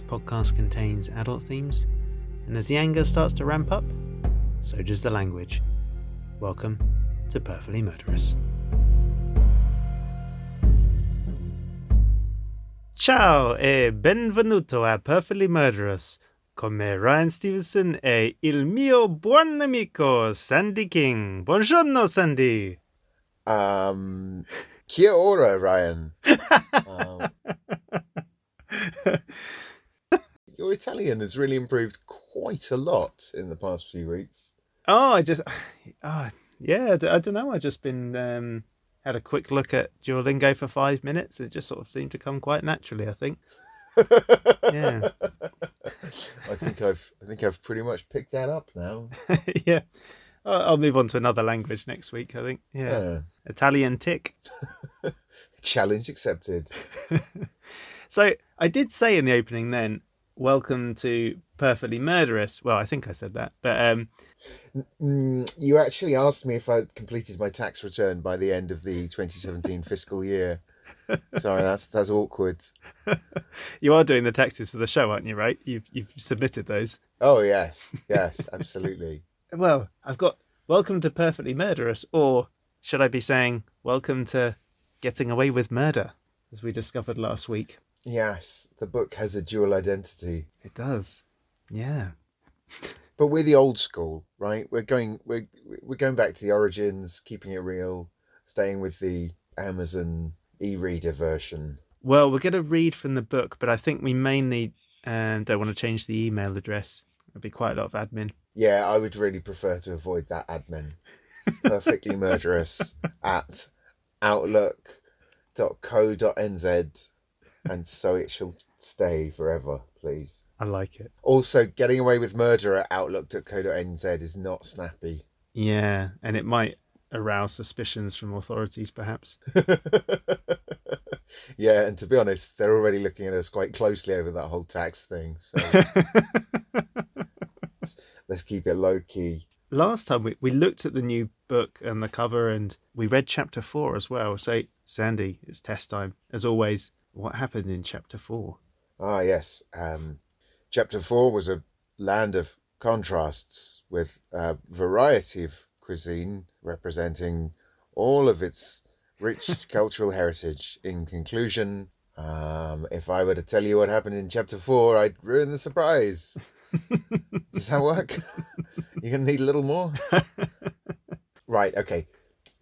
This podcast contains adult themes, and as the anger starts to ramp up, so does the language. Welcome to Perfectly Murderous. Ciao e benvenuto a Perfectly Murderous, Come Ryan Stevenson e il mio buon amico Sandy King. Buongiorno, Sandy. Um, kia ora, Ryan. Um, your Italian has really improved quite a lot in the past few weeks. Oh, I just, oh, yeah, I don't know. I've just been um, had a quick look at Duolingo for five minutes. And it just sort of seemed to come quite naturally. I think. Yeah. I think I've I think I've pretty much picked that up now. yeah, I'll I'll move on to another language next week. I think. Yeah, Yeah. Italian tick. Challenge accepted. So I did say in the opening then, welcome to Perfectly Murderous. Well, I think I said that, but um, Mm, you actually asked me if I'd completed my tax return by the end of the 2017 fiscal year. Sorry, that's that's awkward. you are doing the taxes for the show, aren't you? Right? You've you've submitted those. Oh yes, yes, absolutely. Well, I've got welcome to Perfectly Murderous, or should I be saying welcome to Getting Away with Murder, as we discovered last week? Yes, the book has a dual identity. It does. Yeah. But we're the old school, right? We're going we're we're going back to the origins, keeping it real, staying with the Amazon e-reader version. Well, we're going to read from the book, but I think we mainly um, don't want to change the email address. It'd be quite a lot of admin. Yeah, I would really prefer to avoid that admin. Perfectly murderous at outlook.co.nz and so it shall stay forever, please. I like it. Also, getting away with murder at outlook.co.nz is not snappy. Yeah, and it might arouse suspicions from authorities, perhaps. yeah, and to be honest, they're already looking at us quite closely over that whole tax thing. So let's keep it low key. Last time we, we looked at the new book and the cover, and we read chapter four as well. So, Sandy, it's test time. As always, what happened in chapter four? Ah, yes. Um, chapter four was a land of contrasts with a variety of cuisine representing all of its rich cultural heritage. In conclusion, um, if I were to tell you what happened in chapter four, I'd ruin the surprise. Does that work? You're going to need a little more? right, okay.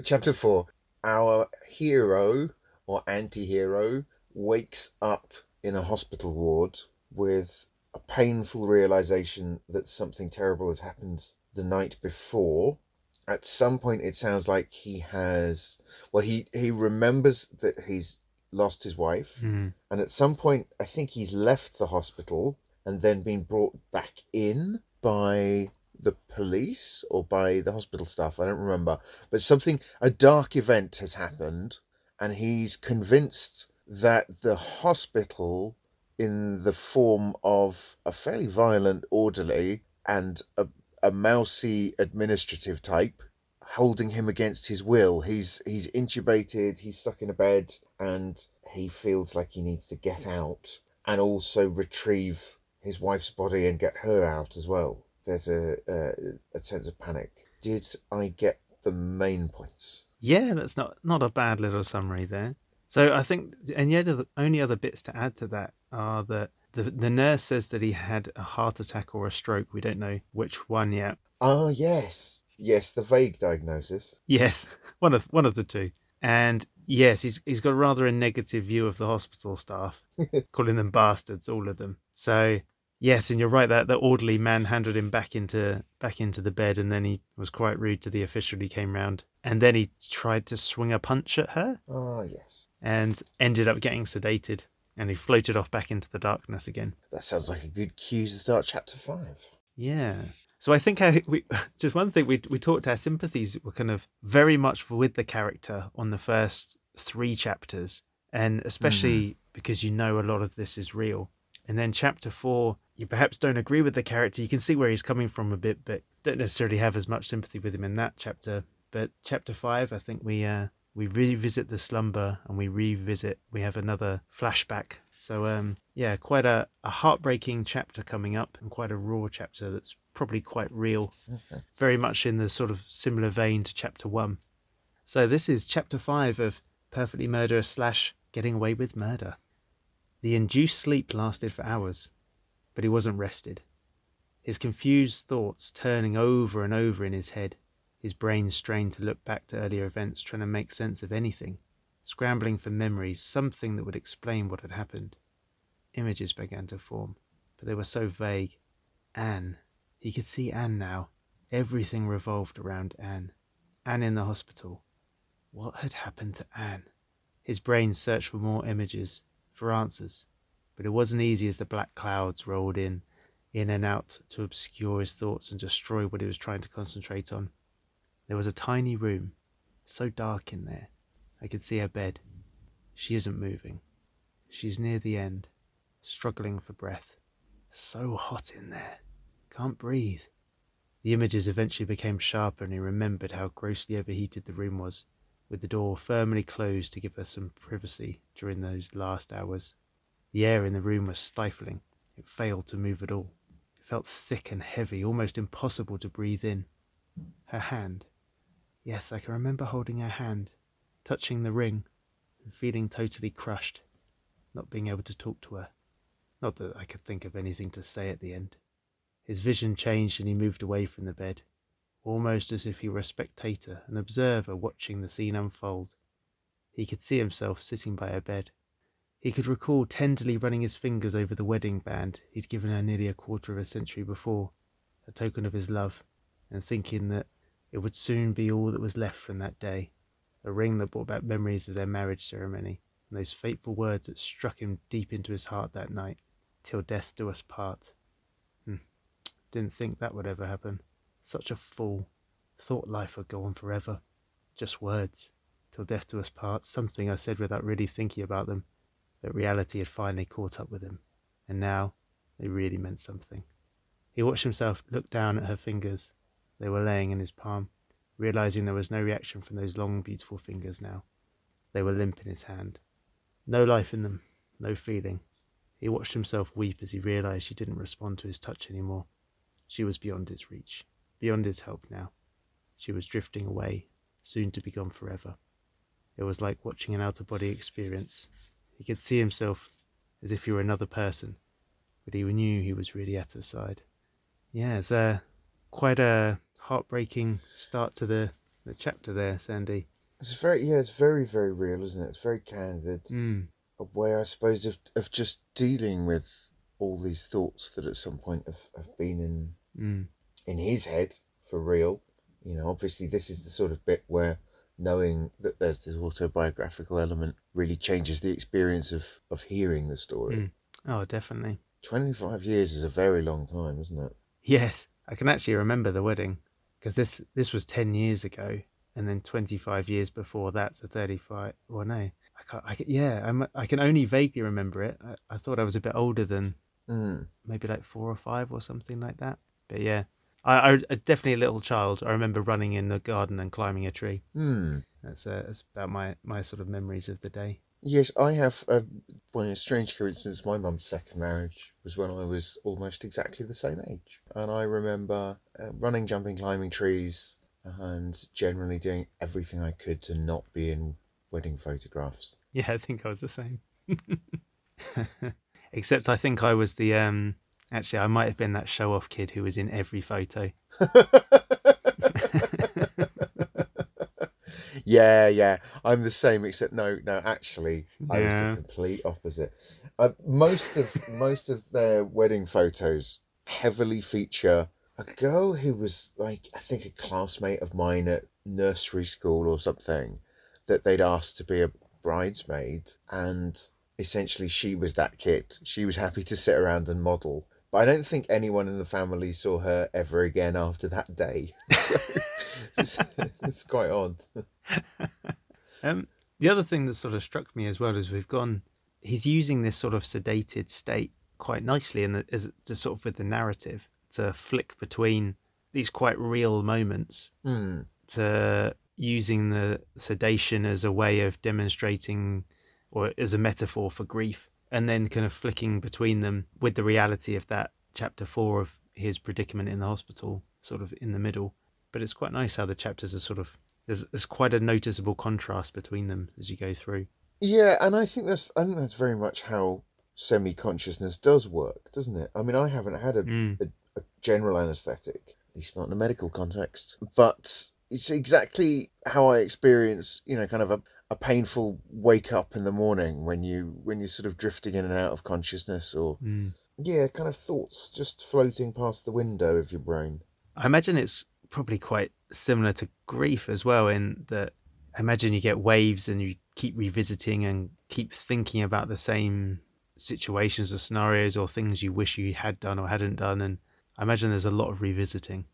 Chapter four. Our hero or anti hero wakes up in a hospital ward with a painful realization that something terrible has happened the night before. At some point, it sounds like he has. Well, he, he remembers that he's lost his wife. Hmm. And at some point, I think he's left the hospital and then been brought back in by the police or by the hospital staff. I don't remember. But something, a dark event has happened, and he's convinced that the hospital, in the form of a fairly violent orderly and a, a mousy administrative type, holding him against his will. He's he's intubated, he's stuck in a bed, and he feels like he needs to get out and also retrieve his wife's body and get her out as well. There's a a, a sense of panic. Did I get the main points? Yeah, that's not not a bad little summary there. So I think, and yet the only other bits to add to that are that the the nurse says that he had a heart attack or a stroke. We don't know which one yet. Ah, yes, yes, the vague diagnosis. Yes, one of one of the two. And yes, he's he's got rather a negative view of the hospital staff, calling them bastards, all of them. So yes, and you're right that the orderly man handed him back into back into the bed, and then he was quite rude to the official who came round, and then he tried to swing a punch at her, Ah, yes. and ended up getting sedated, and he floated off back into the darkness again. That sounds like a good cue to start chapter five. Yeah. So I think I, we just one thing we we talked our sympathies were kind of very much with the character on the first three chapters, and especially because you know a lot of this is real. And then chapter four, you perhaps don't agree with the character. You can see where he's coming from a bit, but don't necessarily have as much sympathy with him in that chapter. But chapter five, I think we uh, we revisit the slumber and we revisit. We have another flashback So um, yeah, quite a, a heartbreaking chapter coming up, and quite a raw chapter that's probably quite real, Okay. very much in the sort of similar vein to chapter one. So this is chapter five of Perfectly Murderous slash Getting Away with Murder. The induced sleep lasted for hours, but he wasn't rested. His confused thoughts turning over and over in his head, his brain strained to look back to earlier events, trying to make sense of anything, scrambling for memories, something that would explain what had happened. Images began to form, but they were so vague. Anne. He could see Anne now. Everything revolved around Anne. Anne in the hospital. What had happened to Anne? His brain searched for more images, for answers, but it wasn't easy as the black clouds rolled in, in and out to obscure his thoughts and destroy what he was trying to concentrate on. There was a tiny room, so dark in there. I could see her bed. She isn't moving. She's near the end, struggling for breath. So hot in there. Can't breathe. The images eventually became sharper, and he remembered how grossly overheated the room was, with the door firmly closed to give her some privacy during those last hours. The air in the room was stifling. It failed to move at all. It felt thick and heavy, almost impossible to breathe in. Her hand. Yes, I can remember holding her hand, touching the ring, and feeling totally crushed, not being able to talk to her. Not that I could think of anything to say at the end. His vision changed and he moved away from the bed, almost as if he were a spectator, an observer watching the scene unfold. He could see himself sitting by her bed. He could recall tenderly running his fingers over the wedding band he'd given her nearly a quarter of a century before, a token of his love, and thinking that it would soon be all that was left from that day, a ring that brought back memories of their marriage ceremony, and those fateful words that struck him deep into his heart that night, till death do us part. Hmm. Didn't think that would ever happen. Such a fool. Thought life would go on forever. Just words. Till death do us part, something I said without really thinking about them. But reality had finally caught up with him, and now they really meant something. He watched himself look down at her fingers. They were laying in his palm, realizing there was no reaction from those long, beautiful fingers now. They were limp in his hand. No life in them, no feeling. He watched himself weep as he realized she didn't respond to his touch anymore. She was beyond his reach, beyond his help now. She was drifting away, soon to be gone forever. It was like watching an out of body experience. He could see himself as if he were another person, but he knew he was really at her side. Yeah, it's uh, quite a heartbreaking start to the, the chapter there, Sandy. It's very yeah, it's very very real, isn't it? It's very candid. Mm. A way, I suppose, of of just dealing with all these thoughts that at some point have, have been in Mm. in his head for real. You know, obviously this is the sort of bit where knowing that there's this autobiographical element really changes the experience of of hearing the story. Mm. Oh, definitely. Twenty five years is a very long time, isn't it? Yes, I can actually remember the wedding because this this was ten years ago, and then twenty five years before that, so thirty five. Well, no, I can't. I can, yeah, I'm, I can only vaguely remember it. I, I thought I was a bit older than Mm. maybe like four or five or something like that. But yeah, I, I, definitely a little child. I remember running in the garden and climbing a tree. Hmm. That's uh, that's about my my sort of memories of the day. Yes, I have. A, well, a strange coincidence. My mum's second marriage was when I was almost exactly the same age, and I remember uh, running, jumping, climbing trees, and generally doing everything I could to not be in wedding photographs. Yeah, I think I was the same. Except I think I was the um actually I might have been that show off kid who was in every photo. yeah, yeah, I'm the same. Except no, no. Actually, I was the complete opposite. Uh, most of most of their wedding photos heavily feature a girl who was like I think a classmate of mine at nursery school or something that they'd asked to be a bridesmaid, and essentially she was that kid. She was happy to sit around and model. But I don't think anyone in the family saw her ever again after that day. So it's, it's quite odd. Um, the other thing that sort of struck me as well is we've gone. He's using this sort of sedated state quite nicely, and as to sort of with the narrative to flick between these quite real moments Hmm. to using the sedation as a way of demonstrating or as a metaphor for grief and then kind of flicking between them with the reality of that chapter four of his predicament in the hospital, sort of in the middle. But it's quite nice how the chapters are sort of there's, there's quite a noticeable contrast between them as you go through. Yeah, and I think that's I think that's very much how semi consciousness does work, doesn't it? I mean, I haven't had a, Mm. a, a general anaesthetic, at least not in a medical context, but it's exactly how I experience, you know, kind of a, a painful wake up in the morning when you when you're sort of drifting in and out of consciousness, or Mm. yeah, kind of thoughts just floating past the window of your brain. I imagine it's probably quite similar to grief as well, in that I imagine you get waves and you keep revisiting and keep thinking about the same situations or scenarios or things you wish you had done or hadn't done. And I imagine there's a lot of revisiting,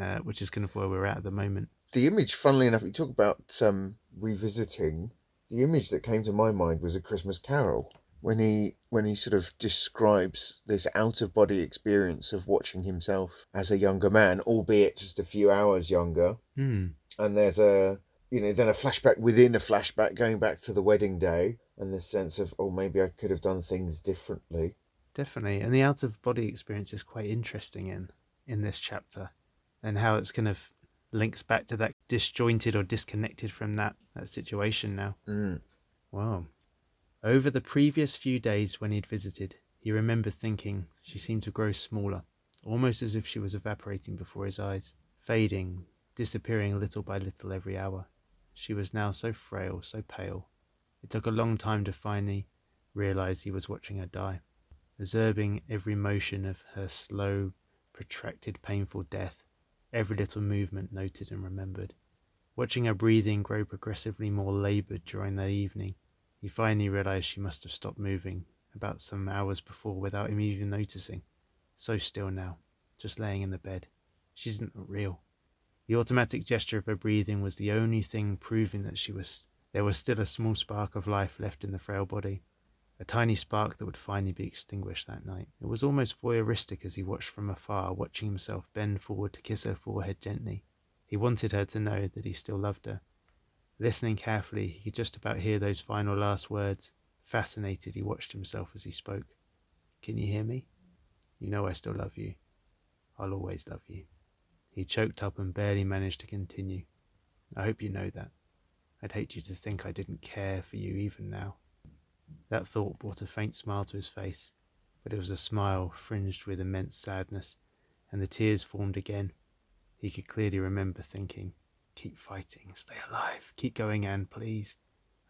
uh, which is kind of where we're at at the moment. The image, funnily enough, you talk about um, revisiting. The image that came to my mind was a Christmas Carol when he when he sort of describes this out of body experience of watching himself as a younger man, albeit just a few hours younger. Hmm. And there's a you know then a flashback within a flashback going back to the wedding day, and the sense of oh maybe I could have done things differently. Definitely, and the out of body experience is quite interesting in in this chapter, and how it's kind of links back to that disjointed or disconnected from that that situation now. Mm. Wow. Over the previous few days when he'd visited, he remembered thinking she seemed to grow smaller, almost as if she was evaporating before his eyes, fading, disappearing little by little every hour. She was now so frail, so pale. It took a long time to finally realize he was watching her die, observing every motion of her slow, protracted, painful death, every little movement noted and remembered. Watching her breathing grow progressively more laboured during the evening, he finally realized she must have stopped moving about some hours before without him even noticing. So still now, just laying in the bed. She didn't look real. The automatic gesture of her breathing was the only thing proving that she was there was still a small spark of life left in the frail body. A tiny spark that would finally be extinguished that night. It was almost voyeuristic as he watched from afar, watching himself bend forward to kiss her forehead gently. He wanted her to know that he still loved her. Listening carefully, he could just about hear those final last words. Fascinated, he watched himself as he spoke. Can you hear me? You know I still love you. I'll always love you. He choked up and barely managed to continue. I hope you know that. I'd hate you to think I didn't care for you even now. That thought brought a faint smile to his face, but it was a smile fringed with immense sadness, and the tears formed again. He could clearly remember thinking, Keep fighting, stay alive, keep going, Anne, please.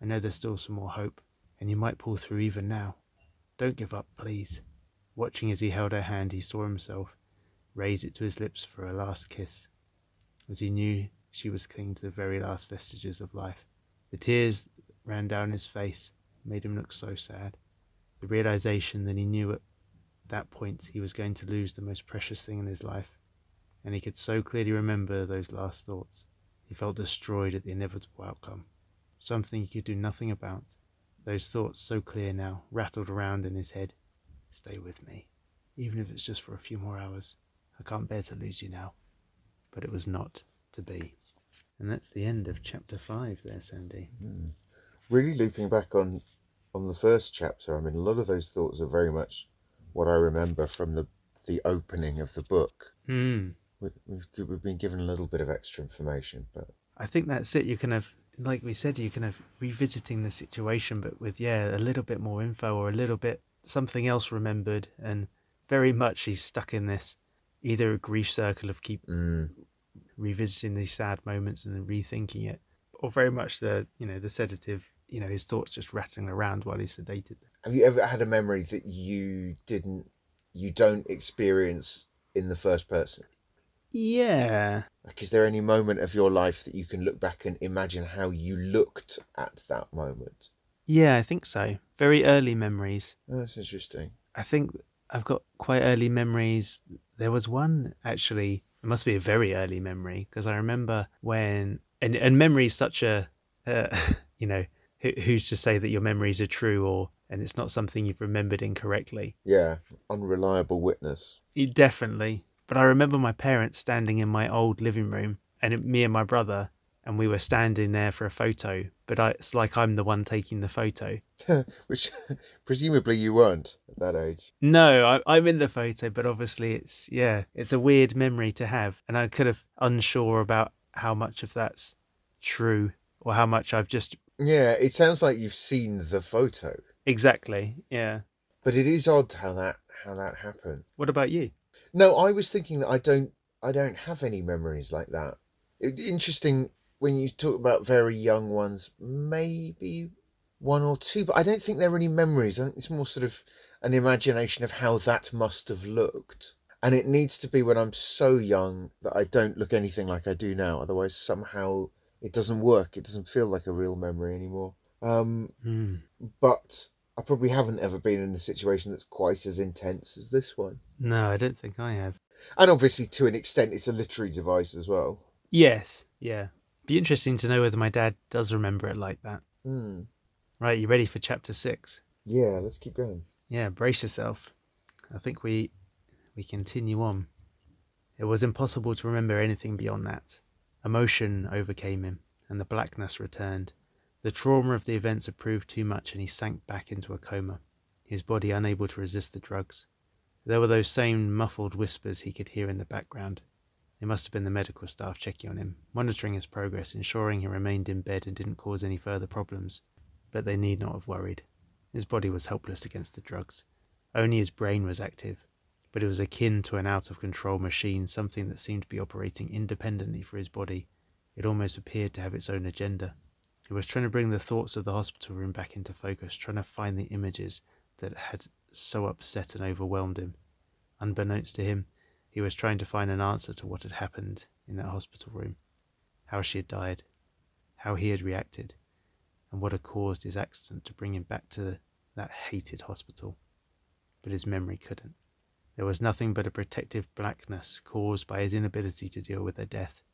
I know there's still some more hope, and you might pull through even now. Don't give up, please. Watching as he held her hand, he saw himself raise it to his lips for a last kiss, as he knew she was clinging to the very last vestiges of life. The tears ran down his face, made him look so sad. The realization that he knew at that point he was going to lose the most precious thing in his life, and he could so clearly remember those last thoughts. He felt destroyed at the inevitable outcome, something he could do nothing about. Those thoughts, so clear now, rattled around in his head. Stay with me, even if it's just for a few more hours. I can't bear to lose you now. But it was not to be. And that's the end of chapter five there, Sandy. Mm. Really looping back on on the first chapter, I mean, a lot of those thoughts are very much what I remember from the the opening of the book. Hmm. We- We've, we've been given a little bit of extra information, but I think that's it. You can have, like we said, you can have revisiting the situation, but with, yeah, a little bit more info or a little bit something else remembered. And very much he's stuck in this either a grief circle of keep mm, revisiting these sad moments and then rethinking it, or very much the, you know, the sedative, you know, his thoughts just rattling around while he's sedated. have you ever had a memory that you didn't, you don't experience in the first person? Yeah. Like, is there any moment of your life that you can look back and imagine how you looked at that moment? Yeah, I think so. Very early memories. Oh, that's interesting. I think I've got quite early memories. There was one actually. It must be a very early memory because I remember when and and memory is such a uh, you know who, who's to say that your memories are true or and it's not something you've remembered incorrectly. Yeah, unreliable witness. It definitely. But I remember my parents standing in my old living room and it, me and my brother and we were standing there for a photo, but I, it's like I'm the one taking the photo. Which presumably you weren't at that age. No, I, I'm in the photo, but obviously it's yeah, it's a weird memory to have, and I'm kind of unsure about how much of that's true or how much I've just Yeah, it sounds like you've seen the photo, exactly yeah. but it is odd how that how that happened. What about you? No, I was thinking that I don't I don't have any memories like that. It, interesting when you talk about very young ones, maybe one or two, but I don't think there are any memories. I think it's more sort of an imagination of how that must have looked. And it needs to be when I'm so young that I don't look anything like I do now. Otherwise, somehow it doesn't work. It doesn't feel like a real memory anymore. Um, Hmm. but I probably haven't ever been in a situation that's quite as intense as this one. No, I don't think I have. And obviously, to an extent, it's a literary device as well. Yes, yeah. Be interesting to know whether my dad does remember it like that. Hmm. Right, you ready for chapter six? Yeah, let's keep going. Yeah, brace yourself. I think we we continue on. It was impossible to remember anything beyond that. Emotion overcame him, and the blackness returned. The trauma of the events had proved too much, and he sank back into a coma, his body unable to resist the drugs. There were those same muffled whispers he could hear in the background. They must have been the medical staff checking on him, monitoring his progress, ensuring he remained in bed and didn't cause any further problems. But they need not have worried. His body was helpless against the drugs. Only his brain was active, but it was akin to an out of control machine, something that seemed to be operating independently for his body. It almost appeared to have its own agenda. It was trying to bring the thoughts of the hospital room back into focus, trying to find the images that had so upset and overwhelmed him. Unbeknownst to him, he was trying to find an answer to what had happened in that hospital room how she had died, how he had reacted, and what had caused his accident to bring him back to that hated hospital. But his memory couldn't. There was nothing but a protective blackness caused by his inability to deal with her death,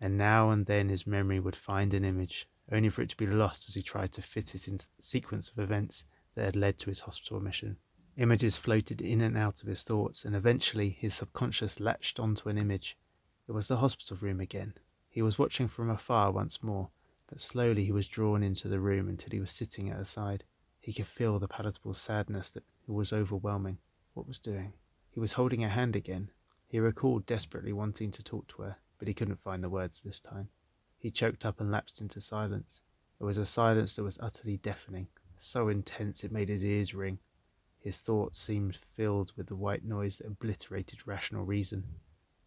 and now and then his memory would find an image, only for it to be lost as he tried to fit it into the sequence of events that had led to his hospital mission. Images floated in and out of his thoughts, and eventually his subconscious latched onto an image. It was the hospital room again. He was watching from afar once more, but slowly he was drawn into the room until he was sitting at her side. He could feel the palatable sadness that was overwhelming. What was doing? He was holding her hand again. He recalled desperately wanting to talk to her, but he couldn't find the words this time. He choked up and lapsed into silence. It was a silence that was utterly deafening, so intense it made his ears ring. His thoughts seemed filled with the white noise that obliterated rational reason.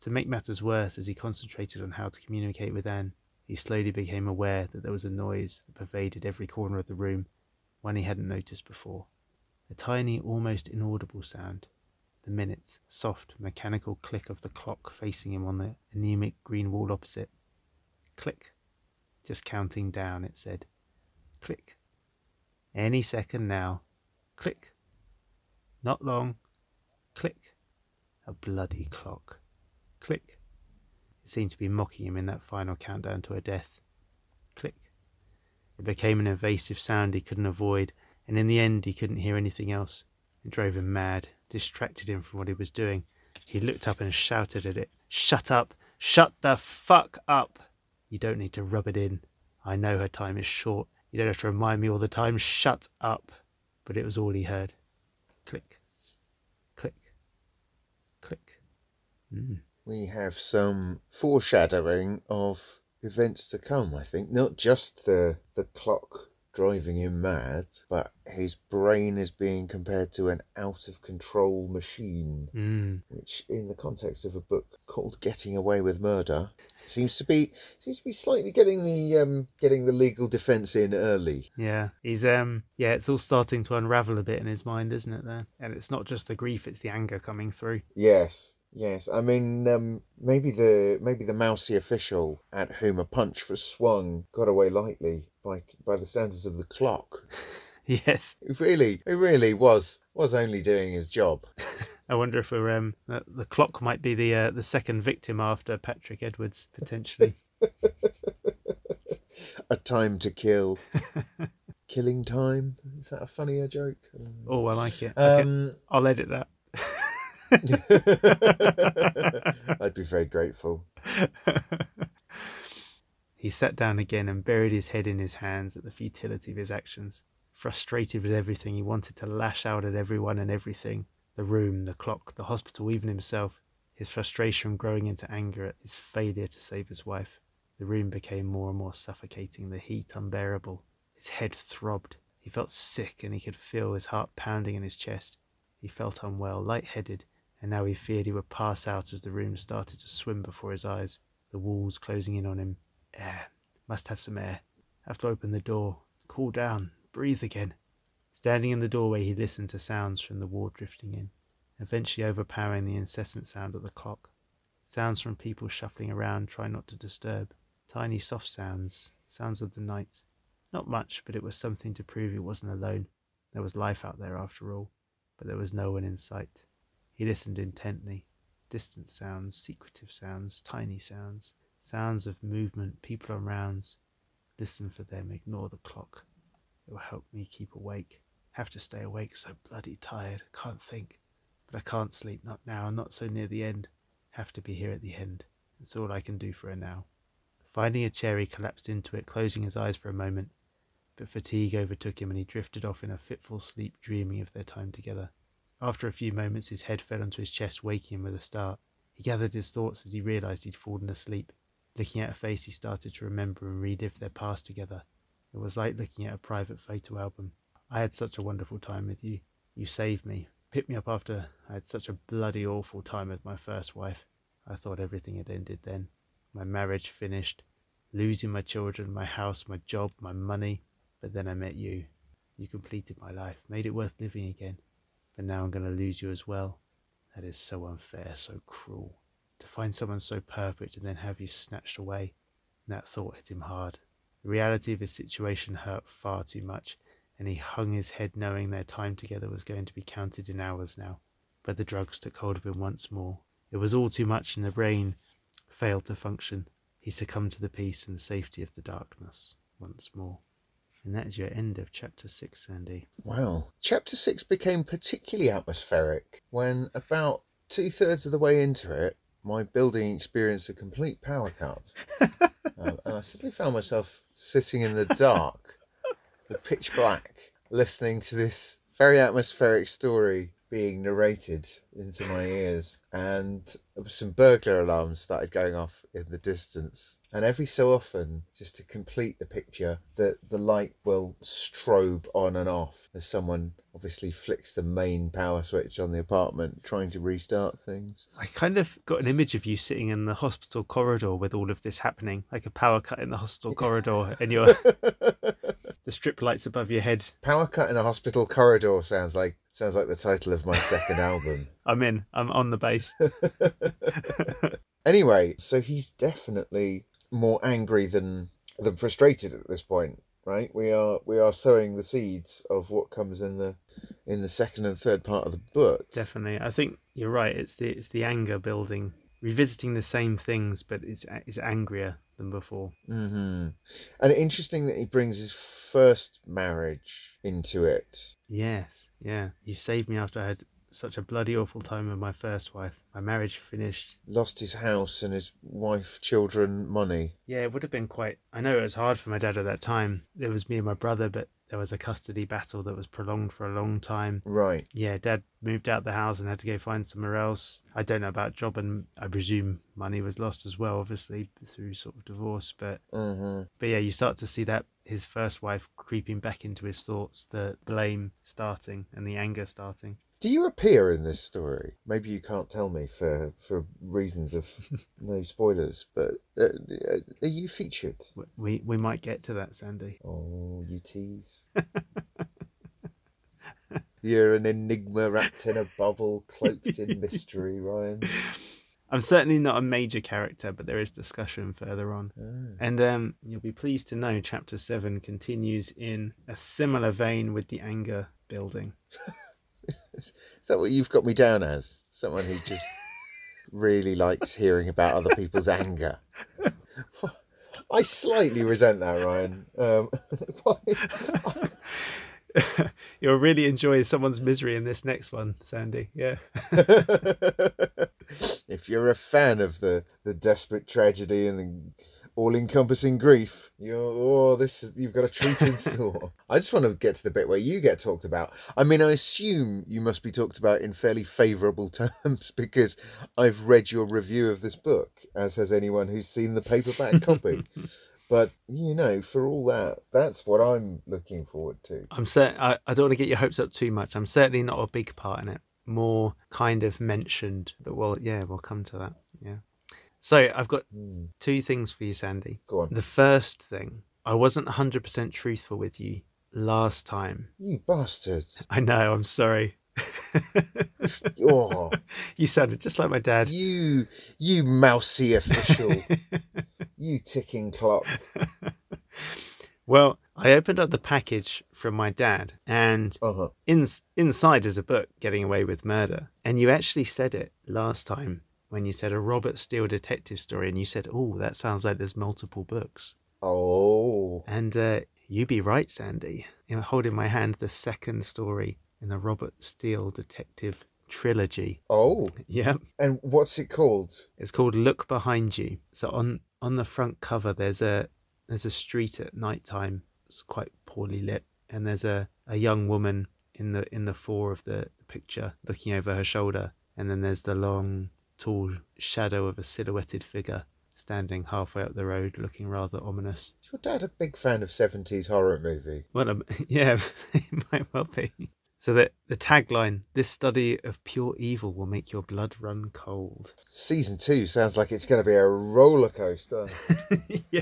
To make matters worse, as he concentrated on how to communicate with Anne, he slowly became aware that there was a noise that pervaded every corner of the room, one he hadn't noticed before. A tiny, almost inaudible sound. The minute, soft, mechanical click of the clock facing him on the anemic green wall opposite. Click. Just counting down, it said. Click. Any second now. Click. Not long. Click. A bloody clock. Click. It seemed to be mocking him in that final countdown to her death. Click. It became an invasive sound he couldn't avoid, and in the end he couldn't hear anything else. It drove him mad, distracted him from what he was doing. He looked up and shouted at it. Shut up! Shut the fuck up! You don't need to rub it in. I know her time is short. You don't have to remind me all the time. Shut up! But it was all he heard. Click. Click. Click. Mm. We have some foreshadowing of events to come, I think. Not just the the clock driving him mad, but his brain is being compared to an out of control machine, Mm. which in the context of a book called Getting Away with Murder seems to be seems to be slightly getting the um getting the legal defense in early. Yeah, he's um yeah, it's all starting to unravel a bit in his mind, isn't it? There, and it's not just the grief; it's the anger coming through. Yes. Yes, I mean, um, maybe the maybe the mousy official at whom a punch was swung got away lightly by by the standards of the clock. yes, It really, it really was was only doing his job. I wonder if we're um the, the clock might be the uh, the second victim after Patrick Edwards potentially. A time to kill, killing time. Is that a funnier joke? oh, I like it. Okay, Um, I'll edit that. I'd be very grateful. He sat down again and buried his head in his hands at the futility of his actions. Frustrated with everything, he wanted to lash out at everyone and everything the room, the clock, the hospital, even himself. His frustration growing into anger at his failure to save his wife. The room became more and more suffocating, the heat unbearable. His head throbbed. He felt sick and he could feel his heart pounding in his chest. He felt unwell, light-headed, and now he feared he would pass out as the room started to swim before his eyes, the walls closing in on him. Air. Must have some air. Have to open the door. Cool down. Breathe again. Standing in the doorway, he listened to sounds from the ward drifting in, eventually overpowering the incessant sound of the clock. Sounds from people shuffling around, trying not to disturb. Tiny soft sounds, sounds of the night. Not much, but it was something to prove he wasn't alone. There was life out there after all, but there was no one in sight. He listened intently. Distant sounds, secretive sounds, tiny sounds, sounds of movement, people around. Listen for them, ignore the clock. It will help me keep awake. Have to stay awake, so bloody tired. Can't think. But I can't sleep, not now, not so near the end. Have to be here at the end. It's all I can do for her now. Finding a chair, he collapsed into it, closing his eyes for a moment. But fatigue overtook him and he drifted off in a fitful sleep, dreaming of their time together. After a few moments, his head fell onto his chest, waking him with a start. He gathered his thoughts as he realized he'd fallen asleep. Looking at her face, he started to remember and relive their past together. It was like looking at a private photo album. I had such a wonderful time with you. You saved me, picked me up after I had such a bloody awful time with my first wife. I thought everything had ended then. My marriage finished, losing my children, my house, my job, my money. But then I met you. You completed my life, made it worth living again. But now I'm going to lose you as well. That is so unfair, so cruel. To find someone so perfect and then have you snatched away. That thought hit him hard. The reality of his situation hurt far too much, and he hung his head knowing their time together was going to be counted in hours now. But the drugs took hold of him once more. It was all too much, and the brain failed to function. He succumbed to the peace and safety of the darkness once more. And that is your end of chapter six, Sandy. Wow. Chapter six became particularly atmospheric when about two thirds of the way into it, my building experienced a complete power cut. um, and I suddenly found myself sitting in the dark, the pitch black, listening to this very atmospheric story being narrated into my ears. And some burglar alarms started going off in the distance. And every so often, just to complete the picture, the, the light will strobe on and off as someone obviously flicks the main power switch on the apartment, trying to restart things. I kind of got an image of you sitting in the hospital corridor with all of this happening, like a power cut in the hospital corridor, and you're the strip lights above your head. Power cut in a hospital corridor sounds like sounds like the title of my second album. I'm in. I'm on the bass. anyway, so he's definitely more angry than than frustrated at this point, right? We are we are sowing the seeds of what comes in the in the second and third part of the book. Definitely, I think you're right. It's the it's the anger building, revisiting the same things, but it's it's angrier than before. Mm-hmm. And interesting that he brings his first marriage into it. Yes, yeah. You saved me after I had such a bloody awful time with my first wife. My marriage finished. Lost his house and his wife, children, money. Yeah, it would have been quite. I know it was hard for my dad at that time. It was me and my brother, but there was a custody battle that was prolonged for a long time. Right. Yeah, dad moved out the house and had to go find somewhere else. I don't know about job, and I presume money was lost as well, obviously through sort of divorce. But mm-hmm. but yeah, you start to see that his first wife creeping back into his thoughts, the blame starting and the anger starting. Do you appear in this story? Maybe you can't tell me for for reasons of no spoilers, but uh, are you featured? We we might get to that, Sandy. Oh, you tease. You're an enigma wrapped in a bubble, cloaked in mystery, Ryan. I'm certainly not a major character, but there is discussion further on. Oh. And um, you'll be pleased to know chapter 7 continues in a similar vein with the anger building. Is that what you've got me down as? Someone who just really likes hearing about other people's anger. I slightly resent that, Ryan. Um, You'll really enjoy someone's misery in this next one, Sandy. Yeah. if you're a fan of the, the desperate tragedy and the all-encompassing grief. You're, oh, this is, you've got a treat in store. I just want to get to the bit where you get talked about. I mean, I assume you must be talked about in fairly favourable terms because I've read your review of this book, as has anyone who's seen the paperback copy. But you know, for all that, that's what I'm looking forward to. I'm certain I, I don't want to get your hopes up too much. I'm certainly not a big part in it. More kind of mentioned, but well, yeah, we'll come to that. Yeah. So I've got Hmm. two things for you, Sandy. Go on, The first thing, I wasn't 100% truthful with you last time. you bastard! I know, I'm sorry. Oh, you sounded just like my dad. you, you mousy official, you ticking clock. well, I opened up the package from my dad, and Uh huh. in, inside is a book, Getting Away with Murder. And you actually said it last time when you said a Robert Steele detective story, and you said, "Oh, that sounds like there's multiple books." Oh, And uh, you be right, Sandy. You know, hold in my hand the second story in the Robert Steele detective trilogy. oh, Yep. and what's it called? It's called Look Behind You. So on on the front cover there's a there's a street at night time. It's quite poorly lit and there's a, a young woman in the in the fore of the picture looking over her shoulder and then there's the long tall shadow of a silhouetted figure standing halfway up the road looking rather ominous. Is your dad a big fan of 70s horror movie? Well, um, yeah, it might well be. So the the tagline: "This study of pure evil will make your blood run cold." Season two sounds like it's going to be a roller coaster. yeah.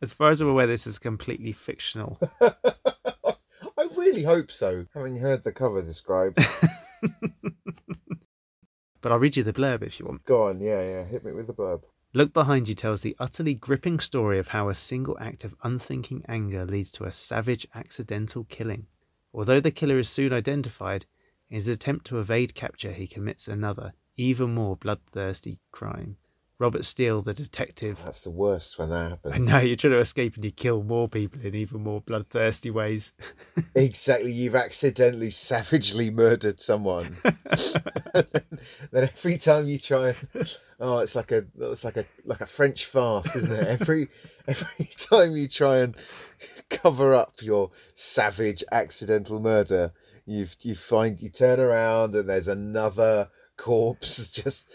As far as I'm aware, this is completely fictional. I really hope so, having heard the cover described. But I'll read you the blurb if you want. Go on, yeah, yeah, hit me with the blurb. Look Behind You tells the utterly gripping story of how a single act of unthinking anger leads to a savage accidental killing. Although the killer is soon identified, in his attempt to evade capture, he commits another, even more bloodthirsty crime. Robert Steele, the detective. That's the worst when that happens. I know you're trying to escape and you kill more people in even more bloodthirsty ways. Exactly, you've accidentally savagely murdered someone. then, then every time you try and oh, it's like a it's like a like a French farce, isn't it? Every every time you try and cover up your savage accidental murder, you you find you turn around and there's another corpse just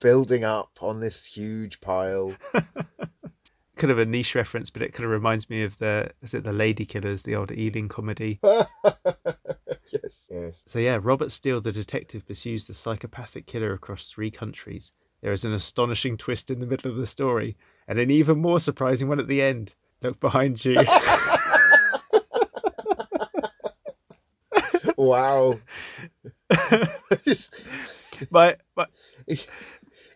building up on this huge pile. kind of a niche reference, but it kind of reminds me of the is it the Ladykillers, the old Ealing comedy. yes, yes. So yeah, Robert Steele, the detective, pursues the psychopathic killer across three countries. There is an astonishing twist in the middle of the story, and an even more surprising one at the end. Look behind you. Wow. Just, my, my, he's,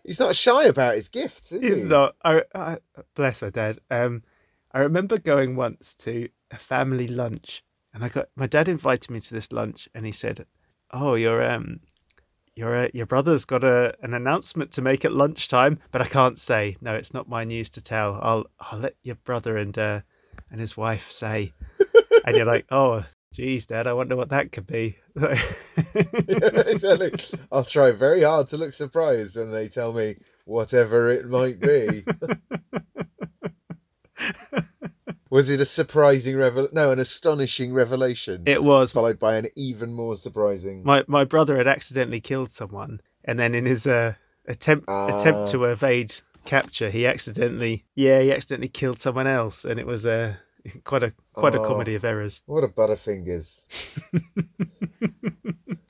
he's not shy about his gifts, is He's he? not. I, I, bless my dad. Um, I remember going once to a family lunch, and I got my dad invited me to this lunch, and he said, "Oh, your um, your uh, your brother's got a an announcement to make at lunchtime, but I can't say. No, it's not my news to tell. I'll I'll let your brother and uh and his wife say." and you're like, "Oh, geez, dad, I wonder what that could be." exactly. I'll try very hard to look surprised when they tell me whatever it might be. Was it a surprising revel? No, an astonishing revelation, it was followed by an even more surprising. my my brother had accidentally killed someone, and then in his uh, attempt Ah. attempt to evade capture, he accidentally yeah he accidentally killed someone else, and it was uh, quite a quite a Oh. comedy of errors. What a butterfingers!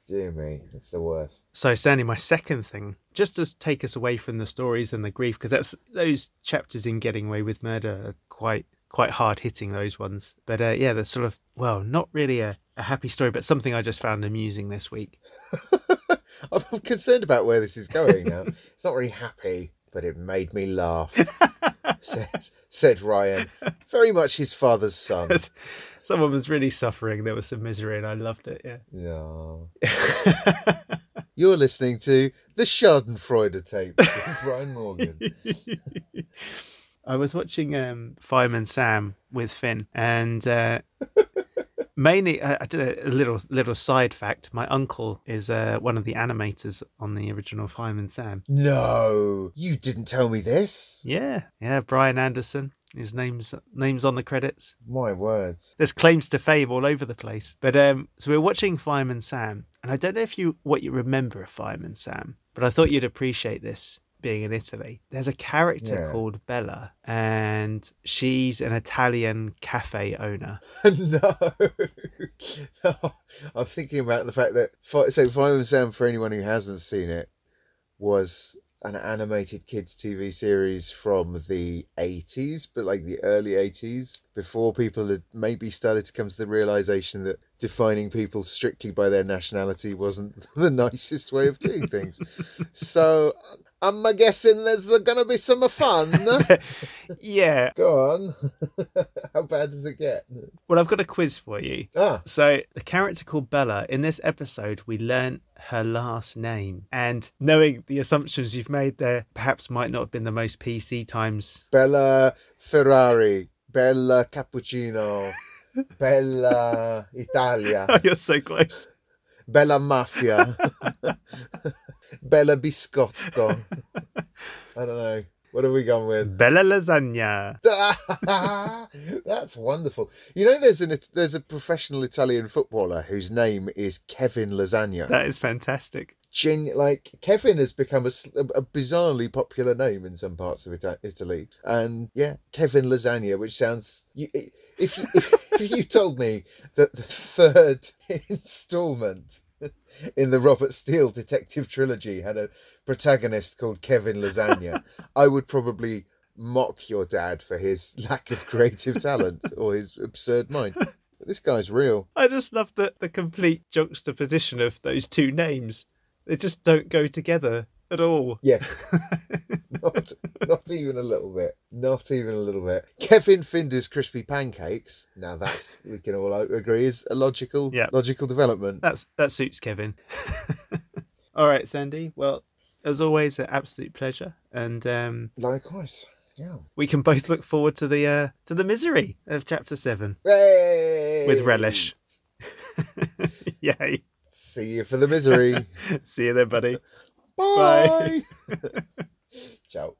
Dear me, it's the worst. So, Sandy, my second thing, just to take us away from the stories and the grief, because that's those chapters in Getting Away with Murder are quite quite hard hitting. Those ones, but uh, yeah, they're sort of well, not really a, a happy story, but something I just found amusing this week. I'm concerned about where this is going now. it's not really happy, but it made me laugh. Says, said Ryan, very much his father's son. Someone was really suffering. There was some misery, and I loved it. Yeah. No. You're listening to the Schadenfreude tape with Ryan Morgan. I was watching um, Fireman Sam with Finn, and uh, mainly I, I did a, little little side fact. My uncle is uh, one of the animators on the original Fireman Sam. No, you didn't tell me this. Yeah, yeah, Brian Anderson. His name's name's on the credits. My words. There's claims to fame all over the place. But um, so we we're watching Fireman Sam, and I don't know if you what you remember of Fireman Sam, but I thought you'd appreciate this being in Italy. There's a character Yeah. called Bella, and she's an Italian cafe owner. no. I'm thinking about the fact that so Fireman Sam, for anyone who hasn't seen it, was an animated kids TV series from the 80s, but like the early 80s, before people had maybe started to come to the realization that defining people strictly by their nationality wasn't the nicest way of doing things. so I'm guessing there's going to be some fun. yeah. Go on. How bad does it get? Well, I've got a quiz for you. Ah, So, the character called Bella, in this episode, we learn her last name. And knowing the assumptions you've made there, perhaps might not have been the most PC times. Bella Ferrari, Bella Cappuccino, Bella Italia, Oh, you're so close. Bella Mafia, Bella Biscotto. I don't know. What have we gone with? Bella Lasagna. That's wonderful. You know, there's an there's a professional Italian footballer whose name is Kevin Lasagna. That is fantastic. Gen- like Kevin has become a bizarrely popular name in some parts of Ita- Italy, and yeah, Kevin Lasagna, which sounds you, if you if, if you told me that the third installment in the Robert Steele detective trilogy had a protagonist called Kevin Lasagna, I would probably mock your dad for his lack of creative talent or his absurd mind. But this guy's real. I just love the, the complete juxtaposition of those two names. They just don't go together at all. Yes, not not even a little bit. Not even a little bit. Kevin Findus crispy pancakes. Now that's we can all agree is a logical Yeah. logical development. That's that suits Kevin. all right, Sandy. Well, as always, an absolute pleasure, and um, Likewise. Yeah. we can both look forward to the uh, to the misery of chapter seven Yay! with relish. Yay! See you for the misery. See you then, buddy. Bye. Bye. Ciao.